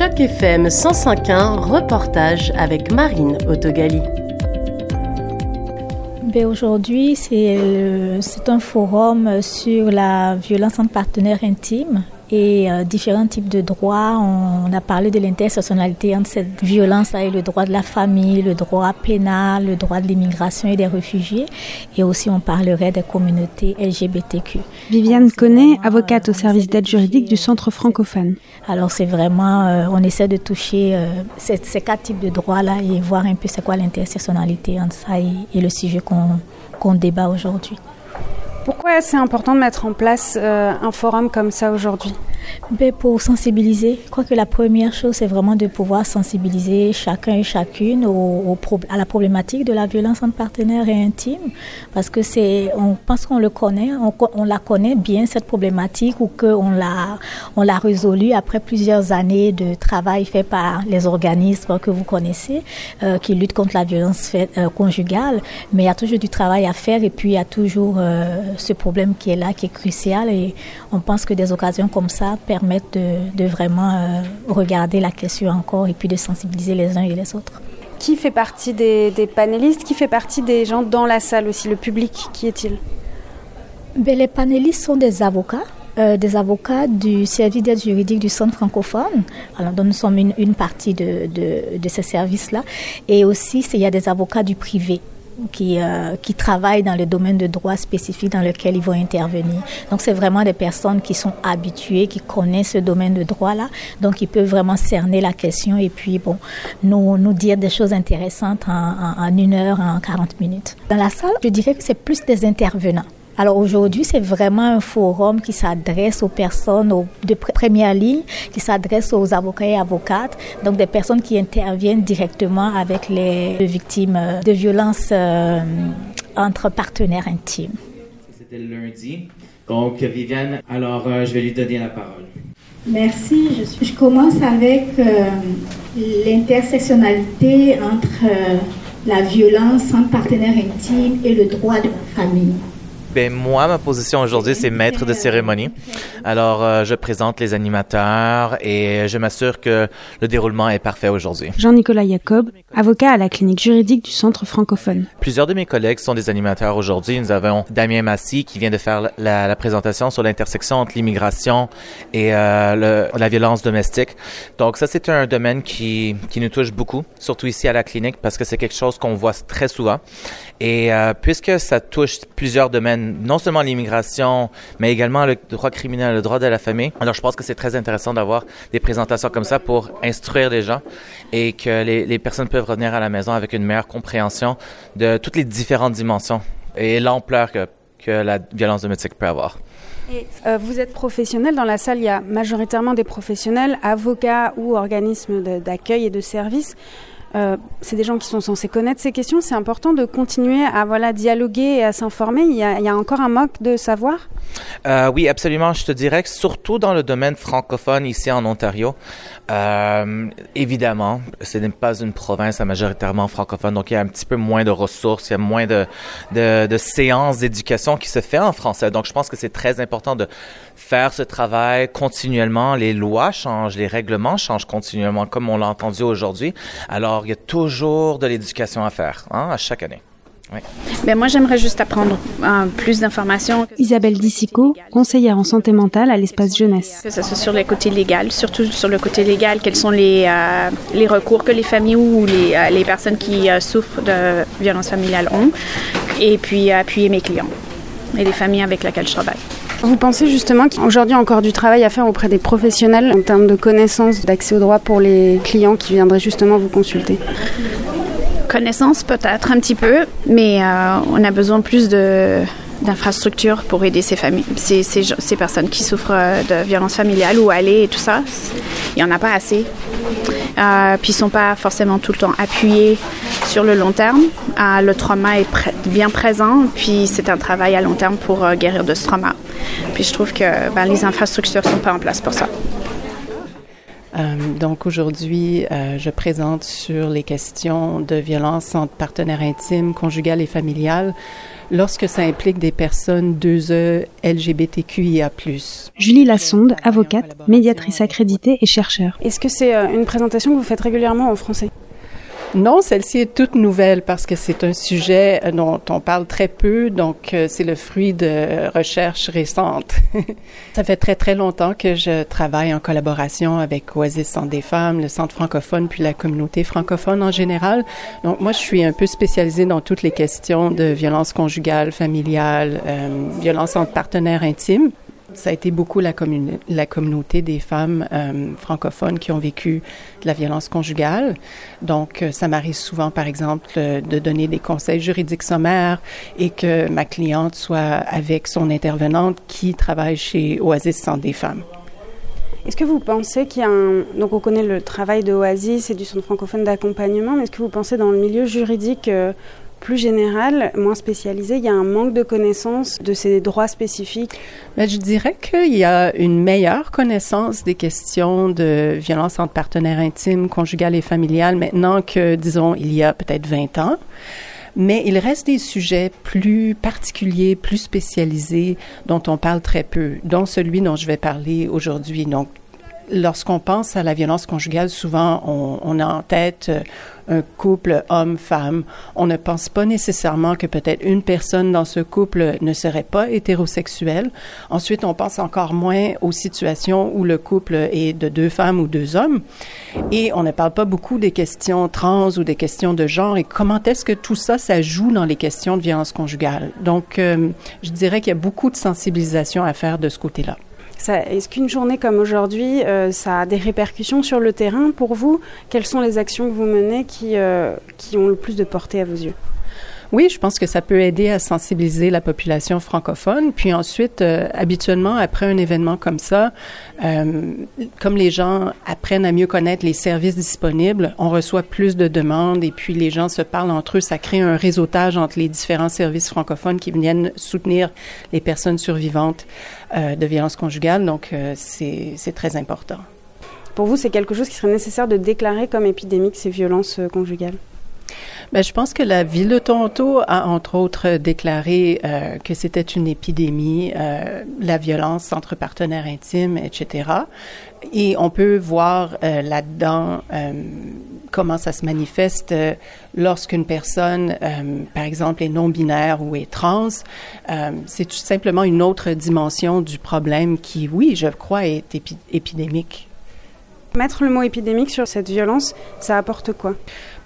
Choc FM 105.1, reportage avec Marine Autogali. Ben, aujourd'hui, c'est un forum sur la violence entre partenaires intimes et euh, différents types de droits. On, a parlé de l'intersectionnalité entre cette violence-là et le droit de la famille, le droit pénal, le droit de l'immigration et des réfugiés. Et aussi, on parlerait des communautés LGBTQ. Viviane Connet, avocate au service d'aide juridique du Centre francophone. Alors, c'est vraiment, euh, on essaie de toucher euh, ces, quatre types de droits-là et voir un peu c'est quoi l'intersectionnalité entre ça et, le sujet qu'on débat aujourd'hui. Pourquoi c'est important de mettre en place euh, un forum comme ça aujourd'hui? Ben Pour sensibiliser. Je crois que la première chose, c'est vraiment de pouvoir sensibiliser chacun et chacune au, à la problématique de la violence entre partenaires et intimes. Parce que c'est, on pense qu'on le connaît, on, on, la connaît bien, cette problématique, ou qu'on l'a, on l'a résolue après plusieurs années de travail fait par les organismes que vous connaissez, euh, qui luttent contre la violence fait, euh, conjugale. Mais il y a toujours du travail à faire et puis il y a toujours ce problème qui est là, qui est crucial. Et on pense que des occasions comme ça permettent de, vraiment euh, regarder la question encore et puis de sensibiliser les uns et les autres. Qui fait partie des, panélistes? Qui fait partie des gens dans la salle aussi? Le public, qui est-il? Ben, Les panélistes sont des avocats. Euh, des avocats du service d'aide juridique du centre francophone. Alors, nous sommes une, partie de, de, de ces services-là. Et aussi, il y a des avocats du privé qui, euh, qui travaillent dans le domaine de droit spécifique dans lequel ils vont intervenir. Donc, c'est vraiment des personnes qui sont habituées, qui connaissent ce domaine de droit-là. Donc, ils peuvent vraiment cerner la question et puis, bon, nous, nous dire des choses intéressantes en, une heure, en 40 minutes. Dans la salle, je dirais que c'est plus des intervenants. Alors aujourd'hui, c'est vraiment un forum qui s'adresse aux personnes de première ligne, qui s'adresse aux avocats et avocates, donc des personnes qui interviennent directement avec les victimes de violences euh, entre partenaires intimes. C'était le lundi. Donc, Viviane, alors euh, je vais lui donner la parole. Merci. Je, je commence avec euh, l'intersectionnalité entre la violence entre partenaires intimes et le droit de la famille. Ben moi, ma position aujourd'hui, c'est maître de cérémonie. Alors, euh, je présente les animateurs et je m'assure que le déroulement est parfait aujourd'hui. Jean-Nicolas Jacob, avocat à la clinique juridique du Centre francophone. Plusieurs de mes collègues sont des animateurs aujourd'hui. Nous avons Damien Massy qui vient de faire la, la présentation sur l'intersection entre l'immigration et euh, le, la violence domestique. Donc, ça, c'est un domaine qui, qui nous touche beaucoup, surtout ici à la clinique, parce que c'est quelque chose qu'on voit très souvent. Et euh, puisque ça touche plusieurs domaines, non seulement l'immigration, mais également le droit criminel, le droit de la famille, alors je pense que c'est très intéressant d'avoir des présentations comme ça pour instruire les gens et que les, personnes peuvent revenir à la maison avec une meilleure compréhension de toutes les différentes dimensions et l'ampleur que, la violence domestique peut avoir. Euh, vous êtes professionnel, dans la salle il y a majoritairement des professionnels, avocats ou organismes d'accueil et de services. Euh, c'est des gens qui sont censés connaître ces questions. C'est important de continuer à voilà dialoguer et à s'informer. Il, y a, encore un manque de savoir. Euh, oui, absolument. Je te dirais que surtout dans le domaine francophone ici en Ontario, euh, évidemment, ce n'est pas une province majoritairement francophone, donc il y a un petit peu moins de ressources, il y a moins de, de, de séances d'éducation qui se fait en français. Donc je pense que c'est très important de faire ce travail continuellement. Les lois changent, les règlements changent continuellement, comme on l'a entendu aujourd'hui. Alors il y a toujours de l'éducation à faire hein, à chaque année. Ben moi, j'aimerais juste apprendre euh, plus d'informations. Isabelle Dissico, conseillère en santé mentale à l'espace jeunesse. Que ce soit sur le côté légal, surtout sur le côté légal, quels sont les, euh, les recours que les familles ou les, euh, les personnes qui souffrent de violences familiales ont, et puis appuyer mes clients et les familles avec lesquelles je travaille. Vous pensez justement qu'aujourd'hui encore du travail à faire auprès des professionnels en termes de connaissances, d'accès au droit pour les clients qui viendraient justement vous consulter? Connaissance peut-être un petit peu, mais euh, on a besoin plus de d'infrastructures pour aider ces familles, ces, ces, personnes qui souffrent euh, de violences familiales ou aller et tout ça. Il n'y en a pas assez. Euh, puis ils sont pas forcément tout le temps appuyés sur le long terme. Euh, le trauma est bien présent, puis c'est un travail à long terme pour guérir de ce trauma. Puis je trouve que ben, les infrastructures sont pas en place pour ça. Donc aujourd'hui, je présente sur les questions de violence entre partenaires intimes, conjugales et familiales lorsque ça implique des personnes 2E LGBTQIA+. Julie Lassonde, avocate, médiatrice accréditée et chercheur. Est-ce que c'est euh, une présentation que vous faites régulièrement en français? Non, celle-ci est toute nouvelle parce que c'est un sujet euh, dont on parle très peu, donc euh, c'est le fruit de recherches récentes. Ça fait très très longtemps que je travaille en collaboration avec Oasis Centre des femmes, le Centre francophone, puis la communauté francophone en général. Donc moi, je suis un peu spécialisée dans toutes les questions de violence conjugale, familiale, euh, violence entre partenaires intimes. Ça a été beaucoup la, communauté des femmes euh, francophones qui ont vécu de la violence conjugale. Donc, euh, ça m'arrive souvent, par exemple, euh, de donner des conseils juridiques sommaires et que ma cliente soit avec son intervenante qui travaille chez Oasis Centre des femmes. Est-ce que vous pensez qu'il y a un... Donc on connaît le travail de Oasis et du Centre francophone d'accompagnement, mais est-ce que vous pensez dans le milieu juridique plus général, moins spécialisé, il y a un manque de connaissance de ces droits spécifiques? Mais Je dirais qu'il y a une meilleure connaissance des questions de violence entre partenaires intimes, conjugales et familiales maintenant que, disons, il y a peut-être 20 ans. Mais il reste des sujets plus particuliers, plus spécialisés, dont on parle très peu, dont celui dont je vais parler aujourd'hui. Donc, lorsqu'on pense à la violence conjugale, souvent on, on a en tête euh, un couple homme-femme. On ne pense pas nécessairement que peut-être une personne dans ce couple ne serait pas hétérosexuelle. Ensuite, on pense encore moins aux situations où le couple est de deux femmes ou deux hommes. Et on ne parle pas beaucoup des questions trans ou des questions de genre et comment est-ce que tout ça, ça joue dans les questions de violence conjugale? Donc, euh, je dirais qu'il y a beaucoup de sensibilisation à faire de ce côté-là. Est-ce qu'une journée comme aujourd'hui, euh, ça a des répercussions sur le terrain pour vous? Quelles sont les actions que vous menez euh, qui ont le plus de portée à vos yeux? Oui, je pense que ça peut aider à sensibiliser la population francophone. Puis ensuite, euh, habituellement, après un événement comme ça, euh, comme les gens apprennent à mieux connaître les services disponibles, on reçoit plus de demandes et puis les gens se parlent entre eux. Ça crée un réseautage entre les différents services francophones qui viennent soutenir les personnes survivantes euh, de violences conjugales. Donc, c'est très important. Pour vous, c'est quelque chose qui serait nécessaire de déclarer comme épidémique ces violences conjugales? Bien, je pense que la ville de Toronto a entre autres déclaré euh, que c'était une épidémie, euh, la violence entre partenaires intimes, etc. Et on peut voir euh, là-dedans comment ça se manifeste lorsqu'une personne, par exemple, est non-binaire ou est trans. c'est tout simplement une autre dimension du problème qui, oui, je crois, est épidémique. Mettre le mot épidémique sur cette violence, ça apporte quoi?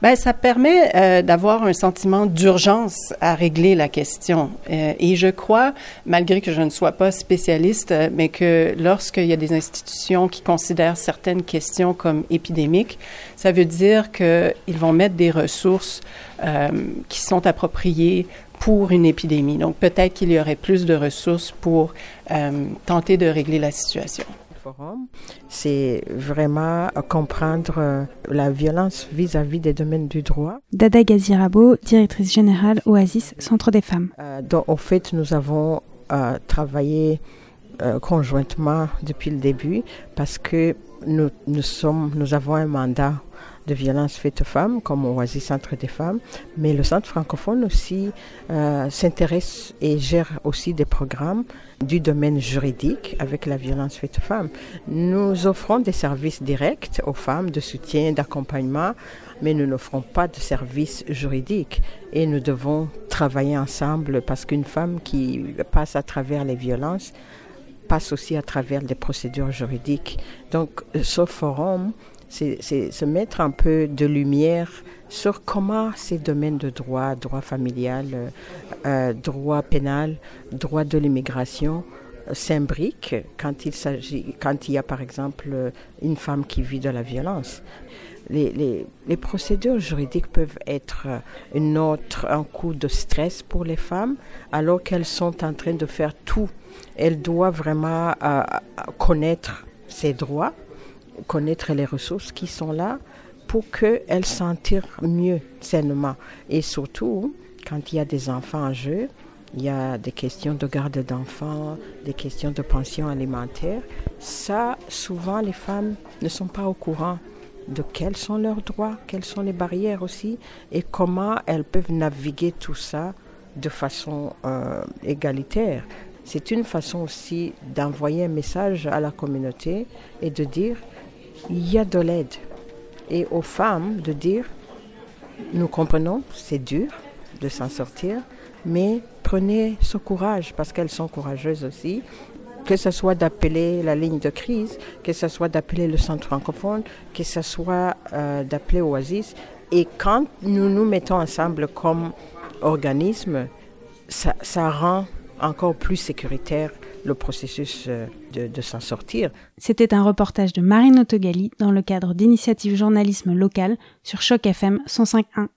Ben, ça permet euh, d'avoir un sentiment d'urgence à régler la question. Euh, et je crois, malgré que je ne sois pas spécialiste, euh, mais que lorsqu'il y a des institutions qui considèrent certaines questions comme épidémiques, ça veut dire qu'ils vont mettre des ressources qui sont appropriées pour une épidémie. Donc peut-être qu'il y aurait plus de ressources pour tenter de régler la situation c'est vraiment comprendre euh, la violence vis-à-vis des domaines du droit. Dada Gazirabo, directrice générale Oasis, Centre des femmes. Euh, donc, au fait, nous avons euh, travaillé conjointement depuis le début parce que nous, nous, sommes, nous avons un mandat de violence faite aux femmes, comme Oasis Centre des femmes, mais le Centre francophone aussi euh, s'intéresse et gère aussi des programmes du domaine juridique avec la violence faite aux femmes. Nous offrons des services directs aux femmes de soutien, d'accompagnement, mais nous n'offrons pas de services juridiques et nous devons travailler ensemble parce qu'une femme qui passe à travers les violences passe aussi à travers des procédures juridiques. Donc, ce forum c'est se mettre un peu de lumière sur comment ces domaines de droit, droit familial, euh, euh, droit pénal, droit de l'immigration euh, s'imbriquent quand il s'agit, quand il y a par exemple une femme qui vit de la violence. Les, les, procédures juridiques peuvent être une autre, un coup de stress pour les femmes alors qu'elles sont en train de faire tout. Elles doivent vraiment connaître ses droits connaître les ressources qui sont là pour qu'elles s'en tirent mieux, sainement. Et surtout, quand il y a des enfants en jeu, il y a des questions de garde d'enfants, des questions de pension alimentaire. Ça, souvent, les femmes ne sont pas au courant de quels sont leurs droits, quelles sont les barrières aussi, et comment elles peuvent naviguer tout ça de façon euh, égalitaire. C'est une façon aussi d'envoyer un message à la communauté et de dire, il y a de l'aide. Et aux femmes de dire, nous comprenons, c'est dur de s'en sortir, mais prenez ce courage parce qu'elles sont courageuses aussi. Que ce soit d'appeler la ligne de crise, que ce soit d'appeler le centre francophone, que ce soit euh, d'appeler Oasis. Et quand nous nous mettons ensemble comme organisme, ça, ça rend encore plus sécuritaire le processus euh, de, de s'en sortir. C'était un reportage de Marine Autogali dans le cadre d'initiatives journalisme local sur Choc FM 105.1.